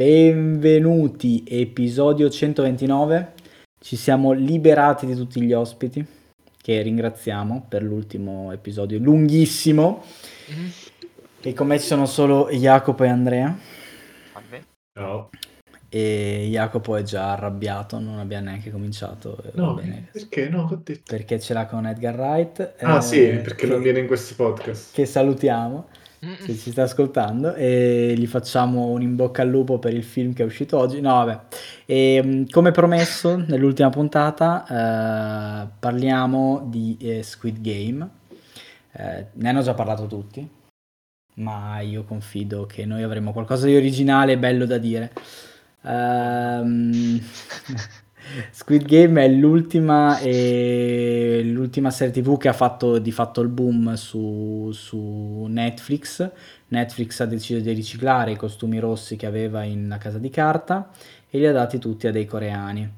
benvenuti, episodio 129. Ci siamo liberati di tutti gli ospiti, che ringraziamo per l'ultimo episodio lunghissimo. Mm-hmm. E con me ci sono solo Jacopo e Andrea. Ciao. E Jacopo è già arrabbiato, non abbiamo neanche cominciato. No, perché no? Perché ce l'ha con Edgar Wright. Ah eh, sì, perché che, non viene in questi podcast. Che salutiamo se ci sta ascoltando e gli facciamo un in bocca al lupo per il film che è uscito oggi. No, vabbè. E, ehm, come promesso nell'ultima puntata eh, parliamo di eh, Squid Game. Eh, ne hanno già parlato tutti, ma io confido che noi avremo qualcosa di originale e bello da dire. Um, Squid Game è l'ultima, eh, l'ultima serie tv che ha fatto di fatto il boom su, su, Netflix. Netflix ha deciso di riciclare i costumi rossi che aveva in La Casa di Carta e li ha dati tutti a dei coreani.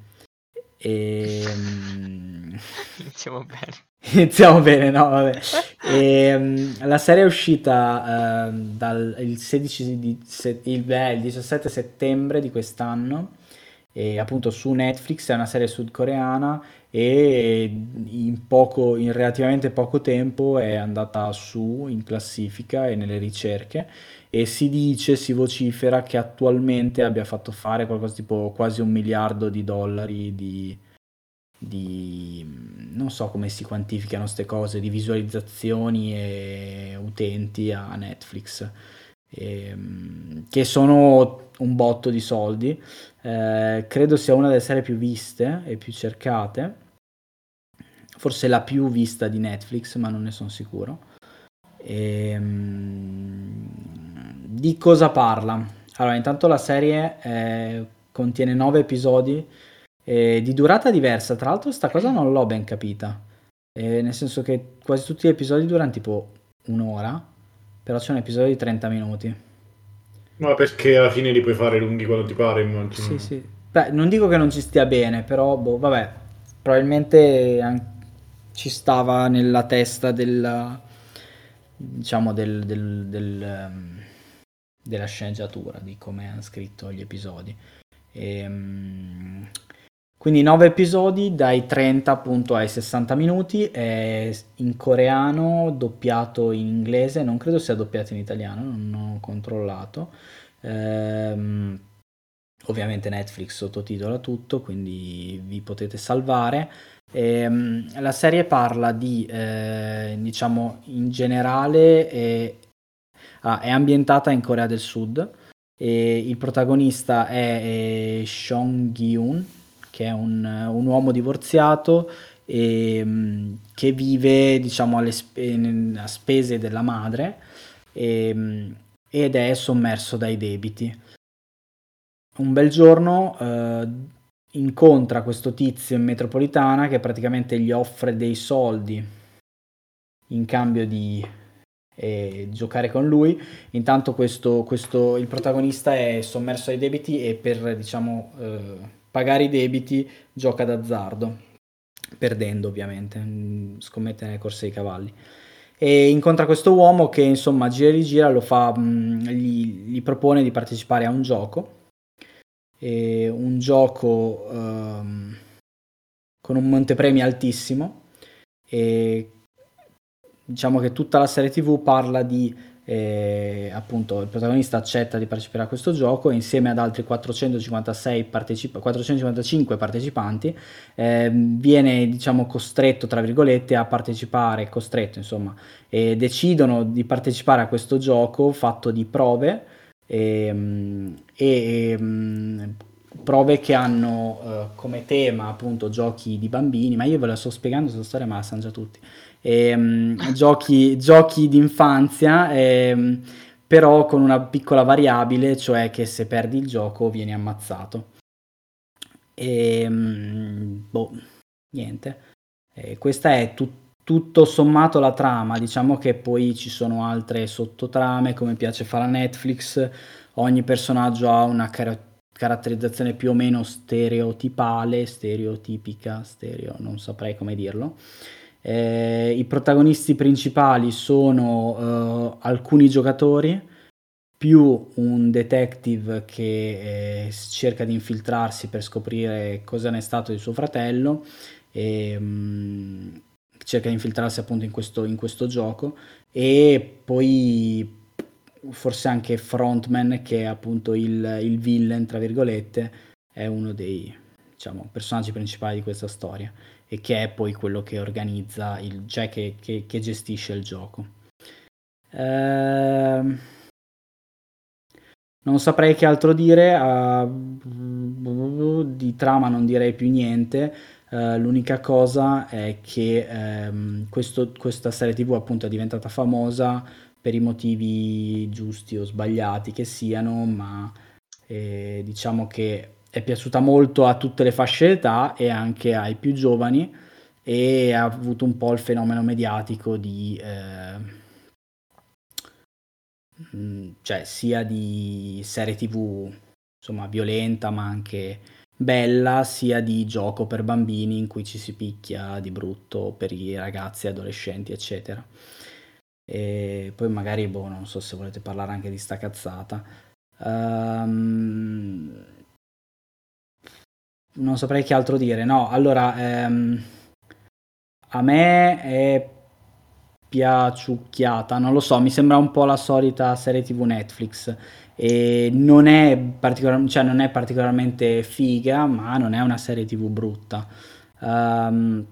E, ehm, Iniziamo bene. Iniziamo bene, no, vabbè. E, um, la serie è uscita uh, dal il 16 di, se, il, beh, il 17 settembre di quest'anno e appunto su Netflix è una serie sudcoreana e in, poco, in relativamente poco tempo è andata su in classifica e nelle ricerche e si dice, si vocifera che attualmente abbia fatto fare qualcosa tipo quasi un miliardo di dollari di, di non so come si quantificano queste cose, di visualizzazioni e utenti a Netflix, e, ehm, che sono un botto di soldi. Eh, credo sia una delle serie più viste e più cercate. Forse la più vista di Netflix, ma non ne sono sicuro. E, ehm, di cosa parla? Allora, intanto la serie eh, contiene nove episodi eh, di durata diversa. Tra l'altro, sta cosa non l'ho ben capita. Nel senso che quasi tutti gli episodi durano tipo un'ora, però c'è un episodio di 30 minuti. Ma perché alla fine li puoi fare lunghi quando ti pare, immagino. Sì, sì. Beh, non dico che non ci stia bene, però, boh, vabbè, probabilmente an- ci stava nella testa del, diciamo, del, del, del um, della sceneggiatura, di come hanno scritto gli episodi. E, um, quindi 9 episodi dai 30 appunto ai 60 minuti, è in coreano, doppiato in inglese, non credo sia doppiato in italiano, non ho controllato. Ehm, ovviamente Netflix sottotitola tutto, quindi vi potete salvare. Ehm, la serie parla di, eh, diciamo, in generale, è, ah, è ambientata in Corea del Sud. E il protagonista è, è Song Gi-un, che è un, un uomo divorziato e, mm, che vive diciamo alle spe- a spese della madre e, mm, ed è sommerso dai debiti. Un bel giorno eh, incontra questo tizio in metropolitana che praticamente gli offre dei soldi in cambio di eh, giocare con lui. Intanto questo, questo, il protagonista è sommerso dai debiti e per diciamo eh, pagare i debiti gioca d'azzardo, perdendo ovviamente, mm, scommette nelle corse dei cavalli. E incontra questo uomo che insomma gira e rigira, lo fa, mm, gli, gli, propone di partecipare a un gioco, e un gioco um, con un montepremi altissimo e diciamo che tutta la serie tv parla di e appunto il protagonista accetta di partecipare a questo gioco e insieme ad altri 456 partecipa- 455 partecipanti eh, viene diciamo costretto tra virgolette a partecipare costretto insomma e decidono di partecipare a questo gioco fatto di prove ehm, e, e, ehm, prove che hanno uh, come tema appunto giochi di bambini ma io ve la sto spiegando questa storia ma la sanno già tutti e, um, giochi, giochi d'infanzia, e, però con una piccola variabile, cioè che se perdi il gioco vieni ammazzato. E um, boh, niente. E questa è tut- tutto sommato la trama, diciamo che poi ci sono altre sottotrame, come piace fare a Netflix, ogni personaggio ha una car- caratterizzazione più o meno stereotipale, stereotipica, stereo, non saprei come dirlo. Eh, I protagonisti principali sono uh, alcuni giocatori, più un detective che eh, cerca di infiltrarsi per scoprire cosa ne è stato di suo fratello e mh, mm, cerca di infiltrarsi appunto in questo, in questo gioco e poi forse anche Frontman che è appunto il, il villain tra virgolette è uno dei diciamo, personaggi principali di questa storia e che è poi quello che organizza il cioè che, che, che gestisce il gioco. Ehm non saprei che altro dire, uh, di trama non direi più niente, uh, l'unica cosa è che um, questo, questa serie tv appunto è diventata famosa per i motivi giusti o sbagliati che siano, ma eh, diciamo che è piaciuta molto a tutte le fasce d'età e anche ai più giovani e ha avuto un po' il fenomeno mediatico di... Eh, Mm, cioè sia di serie tv insomma violenta ma anche bella sia di gioco per bambini in cui ci si picchia di brutto per i ragazzi adolescenti eccetera. E poi magari boh non so se volete parlare anche di sta cazzata. Um, non saprei che altro dire no allora um, a me è piaciucchiata, non lo so, mi sembra un po' la solita serie TV Netflix e non è, particolar- cioè non è particolarmente figa, ma non è una serie TV brutta. Um,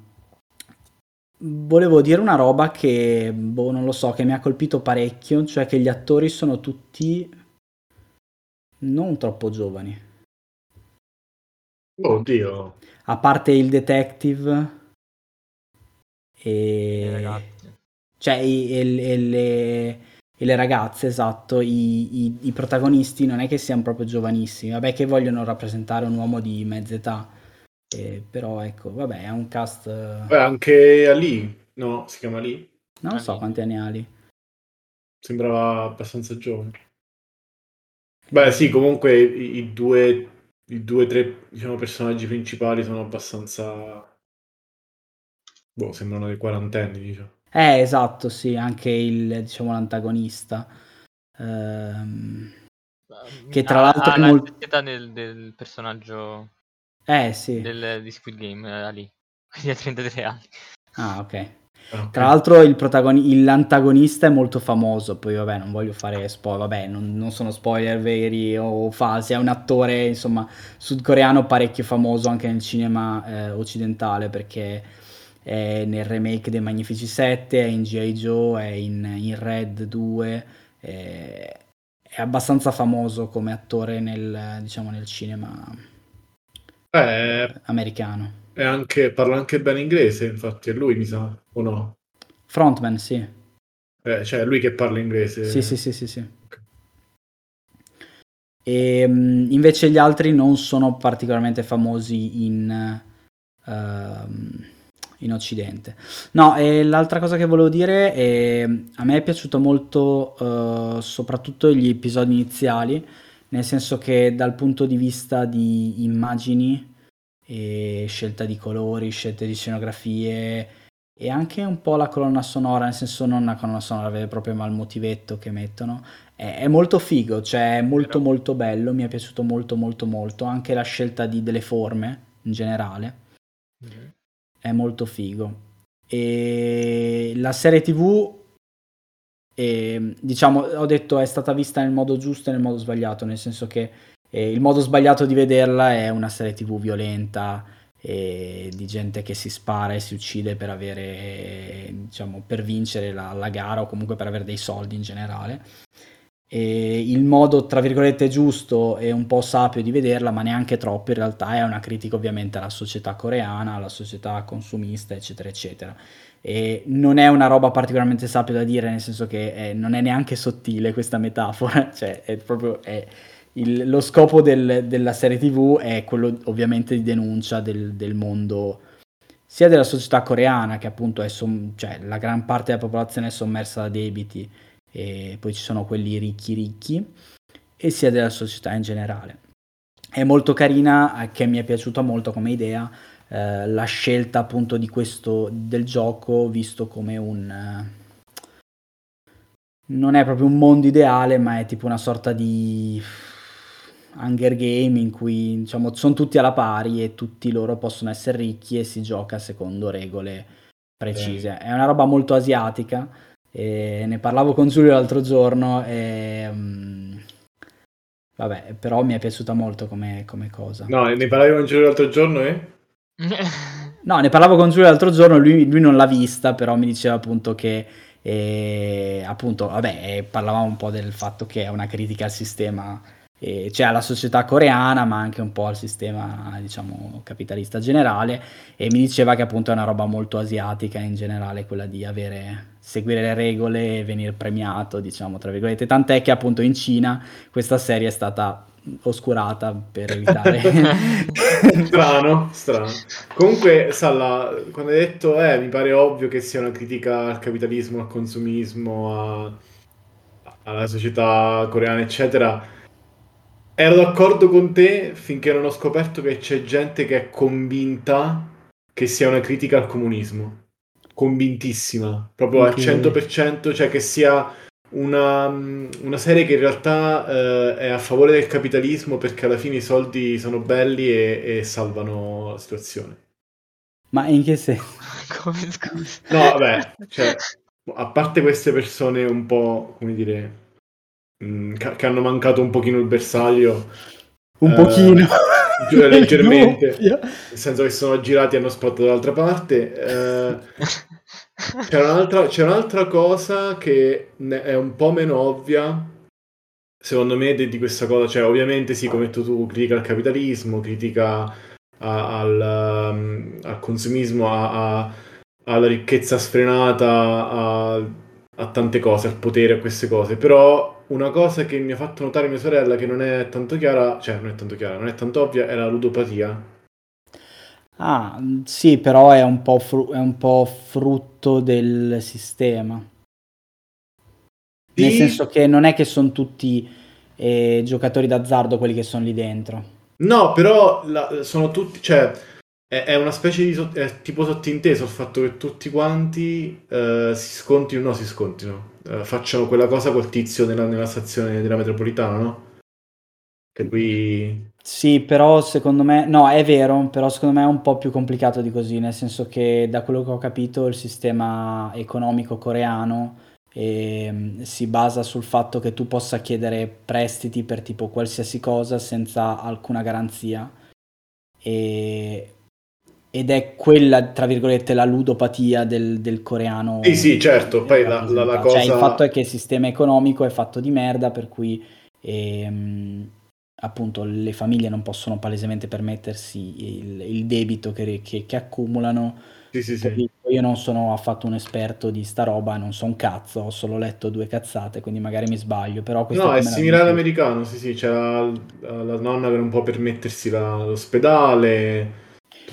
volevo dire una roba che, boh, non lo so, che mi ha colpito parecchio, cioè che gli attori sono tutti non troppo giovani. Oddio. A parte il detective e cioè i, e, e, le, e, le, ragazze, esatto, i, i, i, protagonisti non è che siano proprio giovanissimi, vabbè che vogliono rappresentare un uomo di mezza età, eh, però ecco, vabbè, è un cast... Beh, anche Ali, no? Si chiama Ali? Non Ali. so quanti anni ha Ali. Sembrava abbastanza giovane. Beh sì, comunque i, due, i due, tre diciamo, personaggi principali sono abbastanza... Boh, sembrano dei quarantenni, diciamo. Eh, esatto, sì, anche il, diciamo, l'antagonista. Ehm, che tra ha, l'altro ha è la molto... stessa del, del personaggio eh, sì. del, di Squid Game, eh, lì. Quindi ha 33 anni. Ah, ok. Okay. Tra l'altro il protagoni- l'antagonista è molto famoso, poi vabbè non voglio fare spoiler, vabbè non, non, sono spoiler veri o falsi, è un attore insomma sudcoreano parecchio famoso anche nel cinema eh, occidentale perché è nel remake dei Magnifici 7, è in G.I. Joe, è in, in Red 2, è, è, abbastanza famoso come attore nel, diciamo, nel cinema eh, americano. Anche, parla anche bene inglese, infatti, è lui mi sa, o no? Frontman, sì. Eh, cioè, è lui che parla inglese. Sì, sì, sì, sì, sì. E, ehm, invece gli altri non sono particolarmente famosi in... Uh, in Occidente. No, e l'altra cosa che volevo dire è a me è piaciuto molto uh, soprattutto gli episodi iniziali, nel senso che dal punto di vista di immagini e scelta di colori, scelte di scenografie e anche un po' la colonna sonora, nel senso non una colonna sonora vera e propria, ma il motivetto che mettono, è, è molto figo, cioè è molto molto bello, mi è piaciuto molto molto molto, anche la scelta di, delle forme in generale. Mm-hmm è molto figo. E la serie TV, eh, diciamo, ho detto è stata vista nel modo giusto e nel modo sbagliato, nel senso che eh, il modo sbagliato di vederla è una serie TV violenta e di gente che si spara e si uccide per avere, diciamo, per vincere la, la gara o comunque per avere dei soldi in generale e il modo tra virgolette giusto e un po' sapio di vederla, ma neanche troppo in realtà, è una critica ovviamente alla società coreana, alla società consumista, eccetera, eccetera. E non è una roba particolarmente sapia da dire, nel senso che è, non è neanche sottile questa metafora, cioè è proprio è il, lo scopo del, della serie TV è quello ovviamente di denuncia del, del mondo sia della società coreana, che appunto è som- cioè, la gran parte della popolazione è sommersa da debiti e poi ci sono quelli ricchi ricchi, e sia della società in generale. È molto carina, eh, che mi è piaciuta molto come idea, eh, la scelta appunto di questo del gioco visto come un, non è proprio un mondo ideale, ma è tipo una sorta di Hunger Game in cui diciamo, sono tutti alla pari e tutti loro possono essere ricchi e si gioca secondo regole precise. È una roba molto asiatica. ne parlavo con Giulio l'altro giorno e um, vabbè, però mi è piaciuta molto come, come cosa. No, ne parlavi con Giulio l'altro giorno, eh? no, ne parlavo con Giulio l'altro giorno, lui, lui non l'ha vista, però mi diceva appunto che e appunto, vabbè, parlavamo un po' del fatto che è una critica al sistema, eh, cioè alla società coreana, ma anche un po' al sistema, diciamo, capitalista generale. E mi diceva che appunto è una roba molto asiatica in generale, quella di avere, seguire le regole e venire premiato, diciamo, tra virgolette. Tant'è che appunto in Cina questa serie è stata oscurata per evitare strano strano comunque Salla quando hai detto eh mi pare ovvio che sia una critica al capitalismo al consumismo a... alla società coreana eccetera ero d'accordo con te finché non ho scoperto che c'è gente che è convinta che sia una critica al comunismo convintissima proprio okay. al 100% cioè che sia una, una, serie che in realtà eh, è a favore del capitalismo perché alla fine i soldi sono belli e, e salvano la situazione. Ma in che senso? Come scusa? No, vabbè, cioè, a parte queste persone un po', come dire, mh, mm, che, hanno mancato un pochino il bersaglio. Un eh, pochino. leggermente. nel senso che sono girati e hanno spottato dall'altra parte. Eh, C'era un'altra, c'è un'altra cosa che è un po' meno ovvia, secondo me, di, di questa cosa. Cioè, ovviamente sì, come tu, tu critica il capitalismo, critica a, al, um, al, consumismo, a, a, alla ricchezza sfrenata, a, a tante cose, al potere, a queste cose. Però una cosa che mi ha fatto notare mia sorella, che non è tanto chiara, cioè non è tanto chiara, non è tanto ovvia, è la ludopatia Ah, sì, però è un po', fru- è un po frutto del sistema. Nel senso che non è che sono tutti eh, giocatori d'azzardo quelli che sono lì dentro. No, però la, sono tutti, cioè, è, una specie di è tipo sottinteso il fatto che tutti quanti eh, si scontino, no, si scontino, eh, facciano quella cosa col tizio nella, nella stazione della metropolitana, no? Che lui sì, però secondo me, no, è vero, però secondo me è un po' più complicato di così, nel senso che da quello che ho capito il sistema economico coreano eh, si basa sul fatto che tu possa chiedere prestiti per tipo qualsiasi cosa senza alcuna garanzia e, ed è quella, tra virgolette, la ludopatia del, del coreano. Sì, sì, certo, poi la, la, la cosa... Cioè, il fatto è che il sistema economico è fatto di merda, per cui... Ehm, appunto le famiglie non possono palesemente permettersi il, il debito che, che, che accumulano. Sì, sì, sì. Io non sono affatto un esperto di sta roba, non so un cazzo, ho solo letto due cazzate, quindi magari mi sbaglio. Però no, è simile all'americano, sì, sì, c'è la, la, nonna che non può permettersi l'ospedale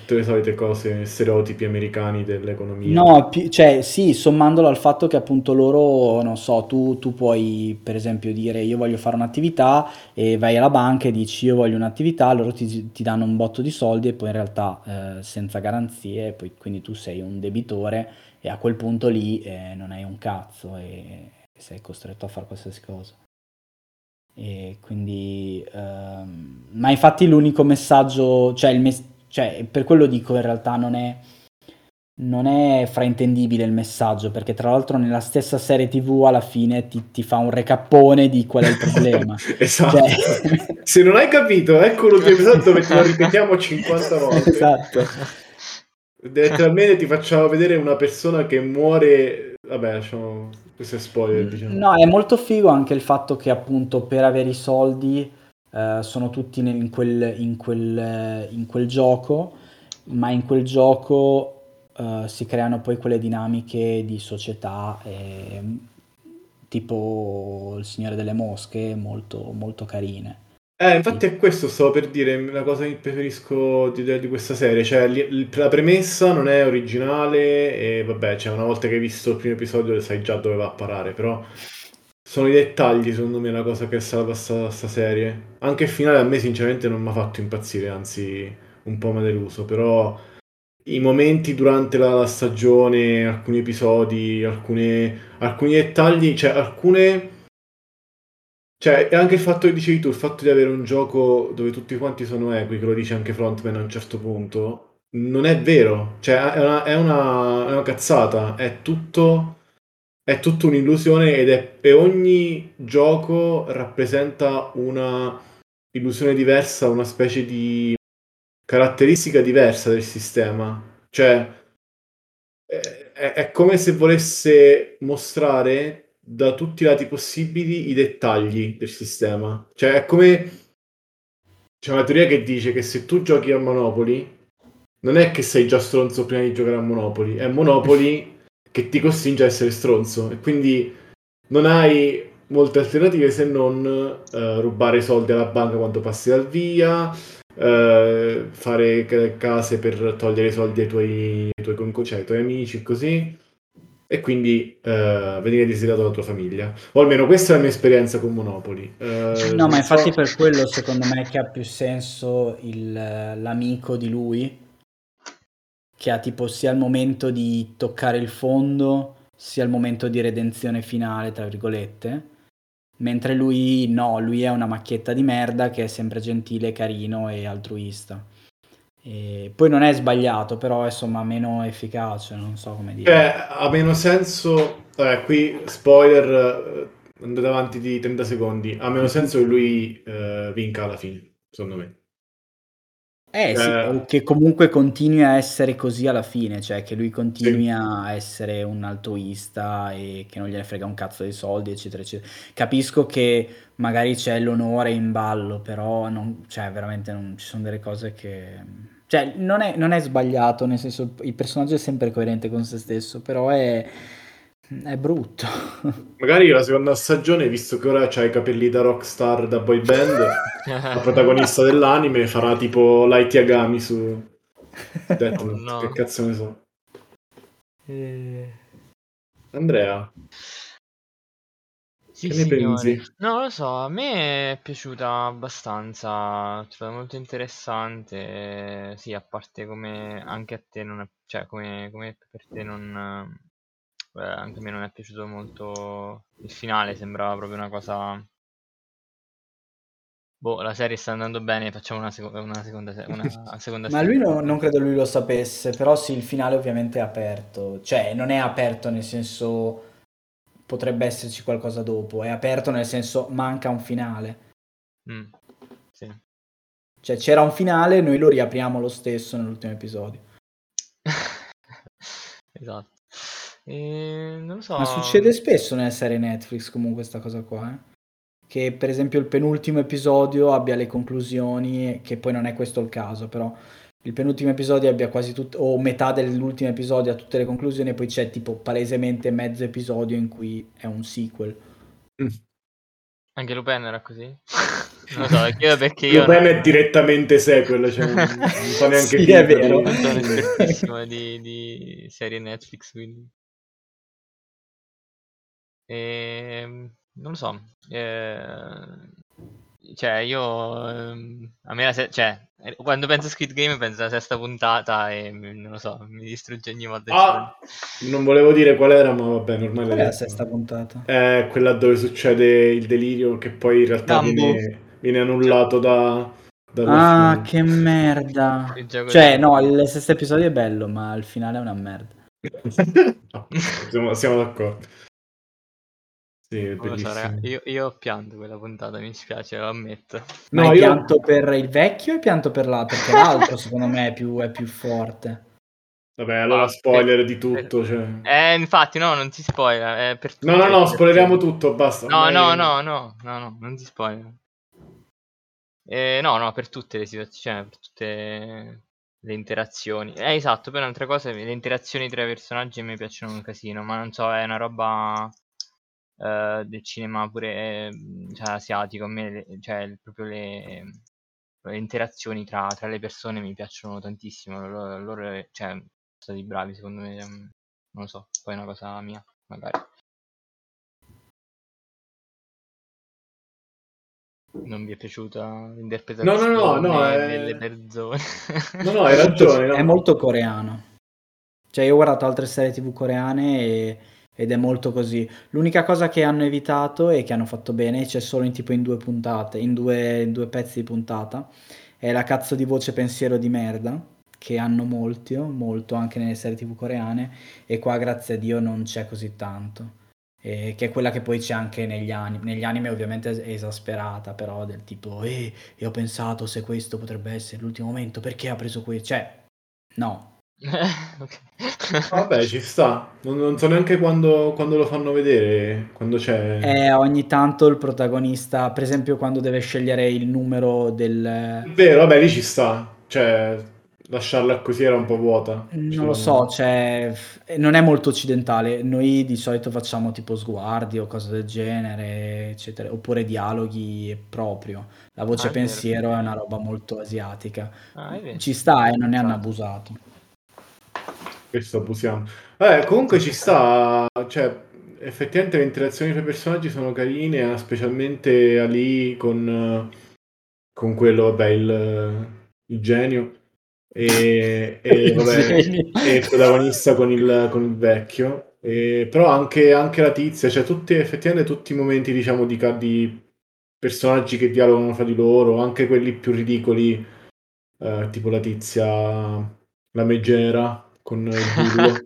tutte le solite cose, stereotipi americani dell'economia. No, pi- cioè sì, sommandolo al fatto che appunto loro, non so, tu, tu puoi per esempio dire io voglio fare un'attività e vai alla banca e dici io voglio un'attività, loro ti, ti danno un botto di soldi e poi in realtà eh, senza garanzie, poi, quindi tu sei un debitore e a quel punto lì eh, non hai un cazzo e sei costretto a fare qualsiasi cosa. E quindi, ehm, ma infatti l'unico messaggio, cioè il messaggio cioè, per quello dico in realtà non è, non è fraintendibile il messaggio, perché tra l'altro nella stessa serie TV alla fine ti, ti fa un recappone di qual è il problema. esatto. Cioè... Se non hai capito, ecco l'ultimo episodio dove te lo ripetiamo 50 volte. Esatto. Letteralmente ti facciamo vedere una persona che muore. Vabbè, lasciamo. Questo è spoiler. Diciamo. No, è molto figo anche il fatto che appunto per avere i soldi eh, sono tutti nel, in, quel, in, quel, in, quel, gioco, ma in quel gioco uh, si creano poi quelle dinamiche di società eh, tipo il Signore delle Mosche molto, molto carine. Eh, infatti è questo, stavo per dire, la cosa che preferisco di, di questa serie, cioè li, la premessa non è originale e vabbè, cioè una volta che hai visto il primo episodio sai già dove va a parare, però sono i dettagli, secondo me, la cosa che salva sta, sta serie. Anche il finale a me, sinceramente, non mi ha fatto impazzire, anzi, un po' mi ha deluso. Però i momenti durante la, la stagione, alcuni episodi, alcune, alcuni dettagli, cioè alcune... Cioè, anche il fatto che dicevi tu, il fatto di avere un gioco dove tutti quanti sono equi, che lo dice anche Frontman a un certo punto, non è vero. Cioè, è una, è una, è una cazzata. È tutto è tutta un'illusione ed è, e ogni gioco rappresenta una illusione diversa, una specie di caratteristica diversa del sistema. Cioè, è, è come se volesse mostrare da tutti i lati possibili i dettagli del sistema. Cioè, è come... C'è una teoria che dice che se tu giochi a Monopoli, non è che sei già stronzo prima di giocare a Monopoli, è Monopoli che ti costringe a essere stronzo e quindi non hai molte alternative se non uh, rubare soldi alla banca quando passi dal via, uh, fare case per togliere i soldi ai tuoi, ai tuoi, cioè, ai tuoi amici e così. E quindi uh, venire desiderato dalla tua famiglia. O almeno questa è la mia esperienza con Monopoli. no, ma infatti so... per quello secondo me che ha più senso il, l'amico di lui che ha tipo sia il momento di toccare il fondo, sia il momento di redenzione finale, tra virgolette. Mentre lui no, lui è una macchietta di merda che è sempre gentile, carino e altruista. E poi non è sbagliato, però è insomma meno efficace, non so come dire. Eh, ha meno senso. Eh, qui spoiler, andate avanti di 30 secondi. Ha meno senso che lui eh, vinca alla fine, secondo me. Eh sì, eh. o che comunque continui a essere così alla fine, cioè che lui continui sì. a essere un altruista e che non gliene frega un cazzo dei soldi, eccetera, eccetera. Capisco che magari c'è l'onore in ballo, però non, cioè, veramente non, ci sono delle cose che... Cioè, non è, non è sbagliato, nel senso, il personaggio è sempre coerente con se stesso, però è è brutto. Magari la seconda stagione, visto che ora c'ha i capelli da rockstar, da boy band, la protagonista dell'anime farà tipo Light Yagami su Death Note. No. Che cazzo ne so. E... Andrea. Sì, che ne pensi? No, lo so, a me è piaciuta abbastanza, trovata molto interessante, sì, a parte come anche a te non è, cioè come, come per te non, eh, anche a me non è piaciuto molto il finale, sembrava proprio una cosa... Boh, la serie sta andando bene, facciamo una, seco- una seconda, se- una seconda Ma lui no- non credo lui lo sapesse, però sì, il finale ovviamente è aperto. Cioè, non è aperto nel senso potrebbe esserci qualcosa dopo, è aperto nel senso manca un finale. Mm, sì. Cioè, c'era un finale, noi lo riapriamo lo stesso nell'ultimo episodio. esatto. Non lo so. Ma succede spesso nelle serie Netflix comunque questa cosa qua, eh? Che per esempio il penultimo episodio abbia le conclusioni, che poi non è questo il caso, però il penultimo episodio abbia quasi tutto, o metà dell'ultimo episodio ha tutte le conclusioni e poi c'è tipo palesemente mezzo episodio in cui è un sequel. Mm. Anche Lupin era così? Non lo so, io perché io... Lupin è direttamente sequel, cioè non, non fa neanche sì, è vero. Non sono espertissimo di, di serie Netflix, quindi... Ehm, non lo so, ehm, cioè io, ehm, a me la se- cioè, eh, quando penso a Squid Game penso alla sesta puntata e non lo so, mi distrugge ogni volta. Ah, non volevo dire qual era, ma vabbè, normale. Qual è la sesta puntata? È quella dove succede il delirio che poi in realtà viene, viene, annullato da... da ah, che merda! Cioè, no, il sesto episodio è bello, ma il finale è una merda. no, siamo, siamo d'accordo. Sì, è so, raga, io, io ho pianto quella puntata, mi spiace, lo ammetto. Ma no, hai io... pianto per il vecchio hai pianto per l'altro? Perché l'altro secondo me è più, è più forte. Vabbè, allora ah, spoiler per, di tutto. Cioè. Eh, infatti, no, non si spoiler. Eh, no, no, no, spoileriamo tutto, basta. No, no, no, no, no, no, non si spoiler. Eh, no, no, per tutte le situazioni, cioè, per tutte le interazioni. Eh, esatto, poi un'altra cosa, le interazioni tra i personaggi mi piacciono un casino, ma non so, è una roba uh, del cinema pure eh, cioè, asiatico, a me le, cioè, proprio le, le interazioni tra, tra, le persone mi piacciono tantissimo, loro, loro cioè, sono stati bravi secondo me, ehm, non lo so, poi è una cosa mia, magari. non vi è piaciuta No, l'interpretazione no, no, no, è- delle persone. No, no, hai ragione. no. È molto coreano. Cioè, io ho guardato altre serie TV coreane e- ed è molto così. L'unica cosa che hanno evitato e che hanno fatto bene, c'è solo in tipo in due puntate, in due, in due pezzi di puntata, è la cazzo di voce pensiero di merda, che hanno molti, molto anche nelle serie TV coreane, e qua grazie a Dio non c'è così tanto. E che è quella che poi c'è anche negli anime. Negli anime ovviamente è esasperata, però del tipo, eh, e ho pensato se questo potrebbe essere l'ultimo momento, perché ha preso questo? Cioè, no. Ok. Vabbè, ci sta. Non, non so neanche quando, quando lo fanno vedere, quando c'è... Eh, ogni tanto il protagonista, per esempio quando deve scegliere il numero È del... vero, vabbè, lì ci sta. Cioè, lasciarla così era un po' vuota. Non lo so, cioè, non è molto occidentale. Noi di solito facciamo tipo sguardi o cose del genere, eccetera, oppure dialoghi proprio. La voce Ah, è pensiero è una roba molto asiatica. Ah, è. Ci sta e non ne hanno abusato. Questo abusiamo. Eh, comunque ci sta, cioè, effettivamente le interazioni tra i personaggi sono carine, eh, specialmente Ali con, con quello, vabbè, il, il genio, e, e, Il vabbè, genio. e il protagonista con il, con il vecchio, E però anche, anche la tizia, cioè tutti, effettivamente tutti i momenti, diciamo, di, di personaggi che dialogano fra di loro, anche quelli più ridicoli, eh, tipo la tizia, la megera con il bullo.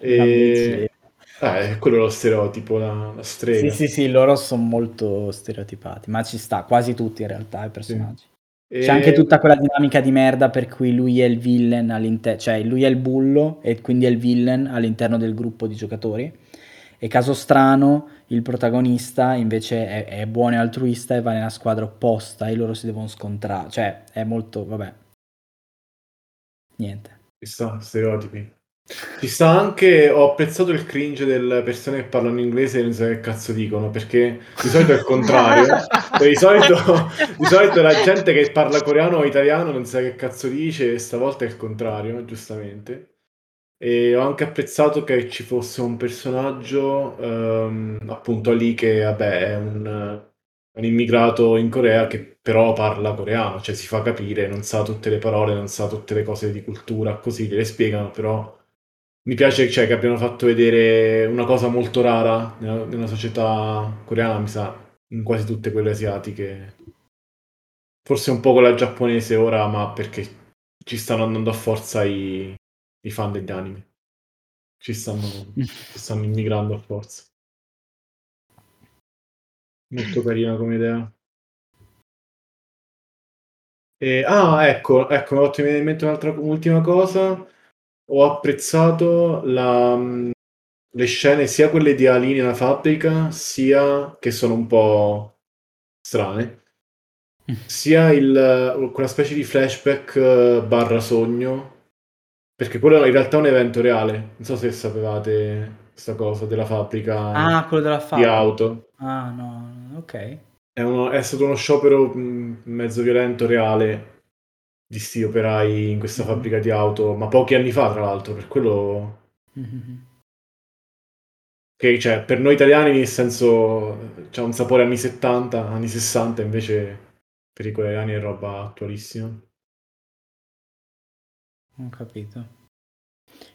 E... Eh, quello è lo stereotipo, la, la strega. Sì, sì, sì, loro sono molto stereotipati, ma ci sta, quasi tutti in realtà i personaggi. E- C'è anche tutta quella dinamica di merda per cui lui è il villain all'interno, cioè lui è il bullo e quindi è il villain all'interno del gruppo di giocatori. E caso strano, il protagonista invece è, è buono e altruista e va nella squadra opposta e loro si devono scontrare. Cioè, è molto, vabbè. Niente. Ci sta, stereotipi. Ci sta anche, ho apprezzato il cringe delle persone che parlano inglese e non so che cazzo dicono, perché di solito è il contrario. Cioè, di, solito, di solito la gente che parla coreano o italiano non sa che cazzo dice, e stavolta è il contrario, giustamente. E ho anche apprezzato che ci fosse un personaggio, ehm, appunto lì, che vabbè, è un, un immigrato in Corea che però parla coreano, cioè si fa capire, non sa tutte le parole, non sa tutte le cose di cultura, così gliele spiegano, però mi piace cioè, che abbiano fatto vedere una cosa molto rara nella, nella società coreana, mi sa, in quasi tutte quelle asiatiche. Forse un po' quella giapponese ora, ma perché ci stanno andando a forza i, i fan degli anime. Ci stanno, ci stanno immigrando a forza. Molto carina come idea. E- ah, ecco, ecco, mi ha fatto in mente un'altra ultima cosa. Ho apprezzato la, mh, le scene, sia quelle di Ali nella fabbrica, sia che sono un po' strane, sia il, quella specie di flashback eh, barra sogno, perché quello in realtà è un evento reale. Non so se sapevate questa cosa della fabbrica Ah, quello della di fabbrica. auto. Ah, no, ok. È, uno- è stato uno sciopero mh, mezzo violento reale di sti operai in questa Mhm. fabbrica di auto, ma pochi anni fa, tra l'altro, per quello Mhm. che cioè, per noi italiani nel senso c'ha un sapore anni 70, anni 60, invece per i coreani è roba attualissima. Ho capito.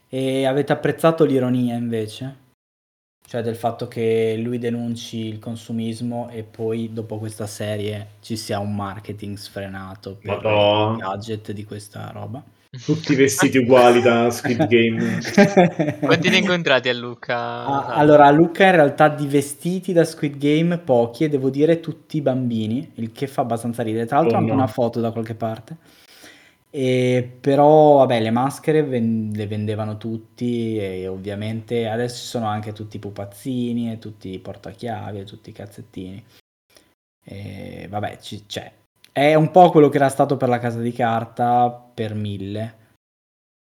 E avete apprezzato l'ironia invece? Cioè del fatto che lui denunci il consumismo e poi dopo questa serie ci sia un marketing sfrenato per Madonna. i gadget di questa roba. Tutti vestiti uguali da Squid Game. Quanti ne incontrati a Lucca? Ah, allora, a Luca in realtà di vestiti da Squid Game pochi e devo dire tutti bambini, il che fa abbastanza ridere. Tra l'altro Oh, anche no. una foto da qualche parte. E però, vabbè, le maschere ven- le vendevano tutti e ovviamente adesso ci sono anche tutti i pupazzini e tutti i portachiavi e tutti i cazzettini. E vabbè, ci- c'è. È un po' quello che era stato per la casa di carta per mille.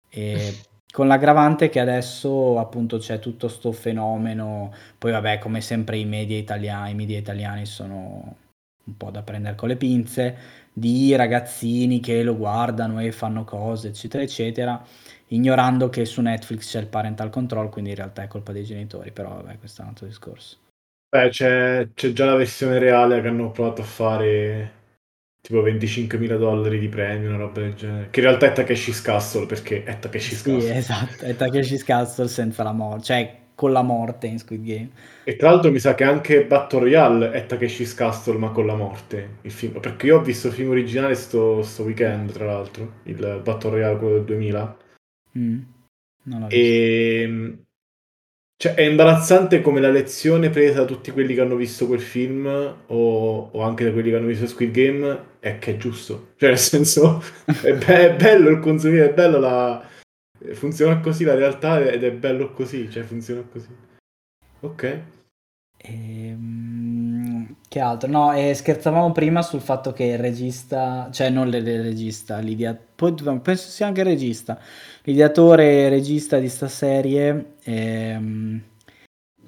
E con l'aggravante che adesso appunto c'è tutto sto fenomeno. Poi vabbè, come sempre i media italiani, i media italiani sono un po' da prendere con le pinze di ragazzini che lo guardano e fanno cose, eccetera, eccetera, ignorando che su Netflix c'è il parental control, quindi in realtà è colpa dei genitori, però vabbè, questo è un altro discorso. Beh, c'è, c'è già la versione reale che hanno provato a fare tipo 25.000 dollari di premio, una roba del genere. Che in realtà è Takeshi's Castle perché è Takeshi's Sì, Castle. esatto, è Takeshi's Castle senza la morte, cioè con la morte in Squid Game. E tra l'altro mi sa che anche Battle Royale è Takeshi's Castle ma con la morte, il film. Perché io ho visto il film originale sto, sto weekend, tra l'altro, il Battle Royale quello del 2000. Mm, non l'ho visto. E cioè, è imbarazzante come la lezione presa da tutti quelli che hanno visto quel film o, o anche da quelli che hanno visto Squid Game è che è giusto. Cioè, nel senso, è, be- è bello il consumire, è bello la... Funziona così la realtà ed è bello così, cioè funziona così. Ok. Ehm, che altro? No, eh, scherzavamo prima sul fatto che il regista, cioè non il regista, l'idea, poi penso sia anche il regista, l'ideatore e regista di sta serie ehm,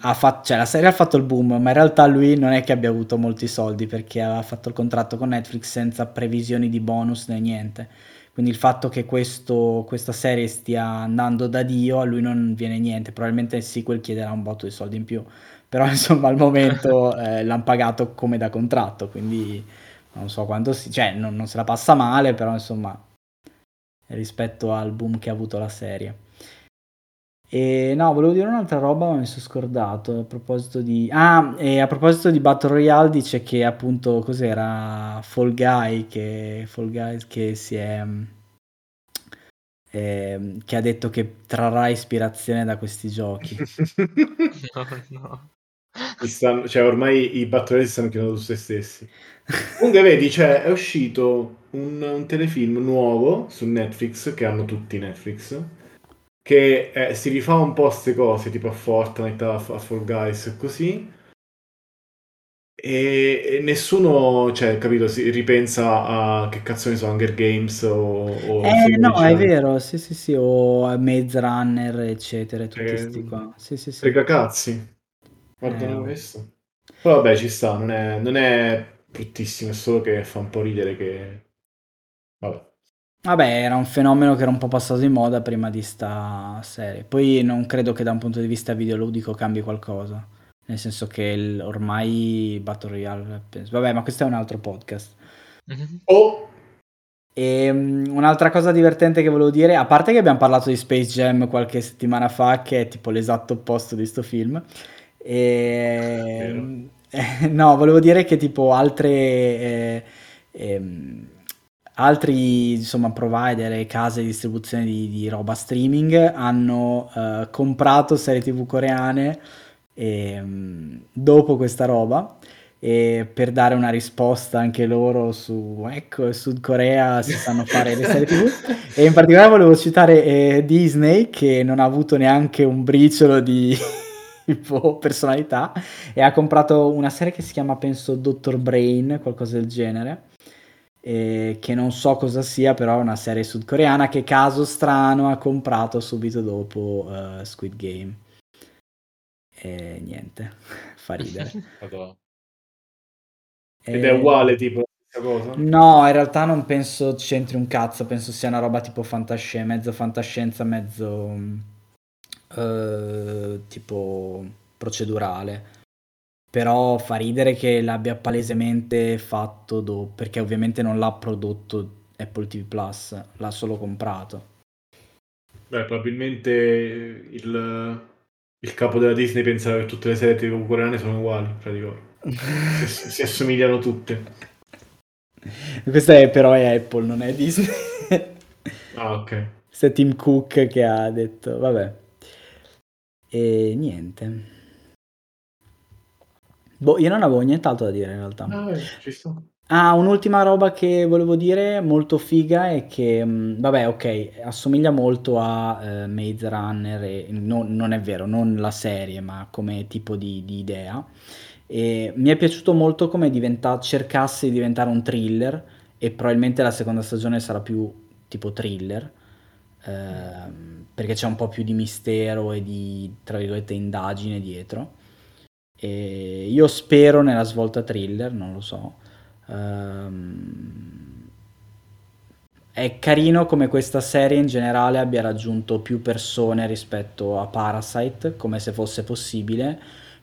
ha fatto, cioè la serie ha fatto il boom, ma in realtà lui non è che abbia avuto molti soldi perché aveva fatto il contratto con Netflix senza previsioni di bonus né niente. Quindi il fatto che questo, questa serie stia andando da Dio a lui non viene niente, probabilmente il sequel chiederà un botto di soldi in più però insomma al momento eh, l'hanno pagato come da contratto, quindi non so quanto si... cioè non, non se la passa male, però insomma rispetto al boom che ha avuto la serie. E no, volevo dire un'altra roba, ma mi sono scordato a proposito di... Ah, e a proposito di Battle Royale dice che appunto cos'era Fall Guy che, Fall Guys che si è... ehm, che ha detto che trarrà ispirazione da questi giochi. No, no. Mi stanno- cioè, ormai i battlelli si stanno chiamando su se stessi. Comunque, vedi, cioè, è uscito un, un telefilm nuovo su Netflix, che hanno tutti Netflix, che eh, si rifà un po' a queste cose, tipo a Fortnite, a, a Fall Guys e così. E, e nessuno, cioè, capito, si ripensa a che cazzo ne so, Hunger Games o... o Eh no, è vero, sì sì sì, o Maze Runner, eccetera, tutti Eh, sti qua. Sì sì sì. Frega cazzi. Guarda Eh, questo. Però vabbè, ci sta, non è, non è bruttissimo, è solo che fa un po' ridere che... Vabbè. Vabbè, era un fenomeno che era un po' passato di moda prima di sta serie. Poi non credo che da un punto di vista videoludico cambi qualcosa. Nel senso che il- ormai Battle Royale... penso- Vabbè, ma questo è un altro podcast. Mhm. Oh! E um, un'altra cosa divertente che volevo dire, a parte che abbiamo parlato di Space Jam qualche settimana fa, che è tipo l'esatto opposto di sto film, e... no, volevo dire che tipo altre, eh, ehm, altri insomma provider e case di distribuzione di, di roba streaming hanno eh, comprato serie tv coreane ehm, dopo questa roba e per dare una risposta anche loro su ecco Sud Corea si sanno fare le serie tv e in particolare volevo citare eh, Disney che non ha avuto neanche un briciolo di tipo, personalità e ha comprato una serie che si chiama penso Dr. Brain qualcosa del genere eh, che non so cosa sia però è una serie sudcoreana che caso strano ha comprato subito dopo eh, Squid Game e niente fa ridere. Ed è E- uguale tipo cosa? No, in realtà non penso c'entri un cazzo, penso sia una roba tipo fantascienza, mezzo fantascienza, mezzo eh, tipo procedurale. Però fa ridere che l'abbia palesemente fatto dopo, perché ovviamente non l'ha prodotto Apple TV Plus, l'ha solo comprato. Beh, probabilmente il, il capo della Disney pensava che tutte le serie TV coreane sono uguali, praticamente. Si, si assomigliano tutte. Questa è però è Apple, non è Disney. Ah, ok. Questo è Tim Cook che ha detto, vabbè. E niente. Boh, io non avevo nient'altro da dire in realtà. Ah, ci. Ah, un'ultima roba che volevo dire molto figa è che, mh, vabbè, ok, assomiglia molto a eh, Maze Runner, e, non, non è vero, non la serie, ma come tipo di, di idea. E mi è piaciuto molto come diventa, cercasse di diventare un thriller e probabilmente la seconda stagione sarà più tipo thriller, ehm, perché c'è un po' più di mistero e di, tra virgolette, indagine dietro. E io spero nella svolta thriller, non lo so. Ehm, è carino come questa serie in generale abbia raggiunto più persone rispetto a Parasite, come se fosse possibile,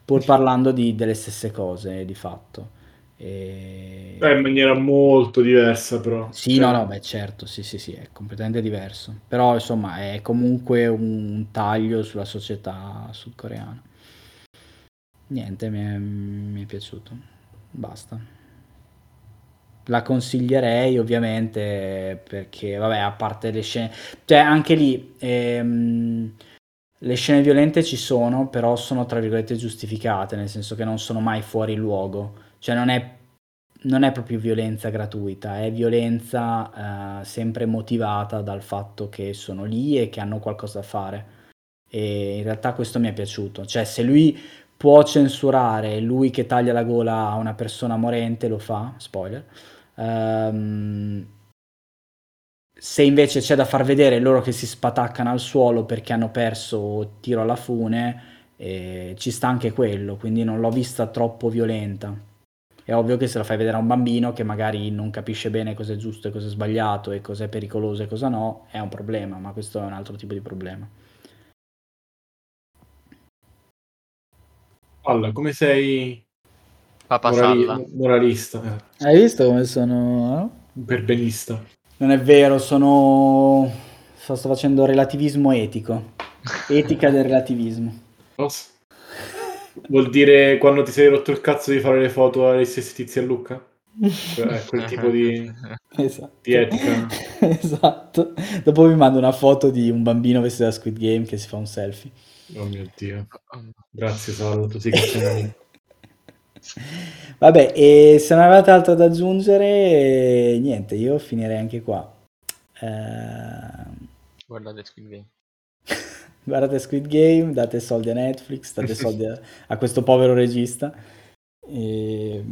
pur parlando di, delle stesse cose di fatto. E... Eh, in maniera molto diversa, però. Sì, cioè... no, no, beh, certo, sì, sì, sì, è completamente diverso. Però, insomma, è comunque un taglio sulla società sudcoreana. Niente, mi è, mi è piaciuto. Basta. La consiglierei, ovviamente, perché, vabbè, a parte le scene... Cioè, anche lì... Ehm le scene violente ci sono, però sono tra virgolette giustificate, nel senso che non sono mai fuori luogo. Cioè non è, non è proprio violenza gratuita, è violenza eh, sempre motivata dal fatto che sono lì e che hanno qualcosa da fare. E in realtà questo mi è piaciuto. Cioè se lui può censurare lui che taglia la gola a una persona morente, lo fa, spoiler. Um, se invece c'è da far vedere loro che si spataccano al suolo perché hanno perso tiro alla fune, eh, ci sta anche quello, quindi non l'ho vista troppo violenta. È ovvio che se la fai vedere a un bambino che magari non capisce bene cosa è giusto e cosa è sbagliato e cosa è pericoloso e cosa no, è un problema, ma questo è un altro tipo di problema. Allora, come sei Papa morali- moralista? Hai visto come sono? Eh? Perbenista. Non è vero, sono... sto facendo relativismo etico. Etica del relativismo. Cosa? Vuol dire quando ti sei rotto il cazzo di fare le foto agli stessi tizi a Lucca? Cioè, è quel tipo di, esatto. di etica. esatto. Dopo vi mando una foto di un bambino vestito da Squid Game che si fa un selfie. Oh mio Dio. Grazie Salvo, tu sei che sei Vabbè, e se non avete altro da aggiungere, niente, io finirei anche qua. Uh... Guardate Squid Game. Guardate Squid Game, date soldi a Netflix, date soldi a, a questo povero regista. E...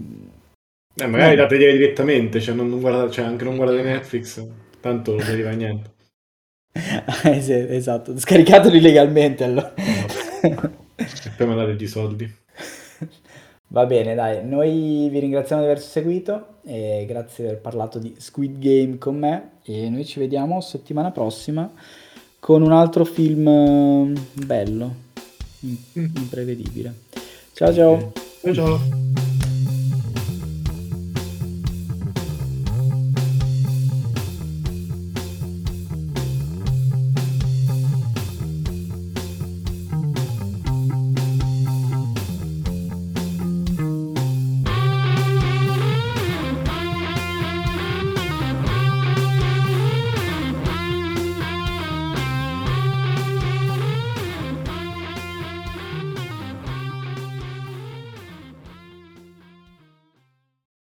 Eh, magari no. date direttamente, cioè, non, non guardate, cioè anche non guardate Netflix, tanto non arriva niente. Esatto, scaricatelo illegalmente allora. E poi mandate i soldi. Va bene, dai, noi vi ringraziamo di aver seguito e grazie di aver parlato di Squid Game con me e noi ci vediamo settimana prossima con un altro film mm, bello, imprevedibile. Ciao ciao. Ciao ciao.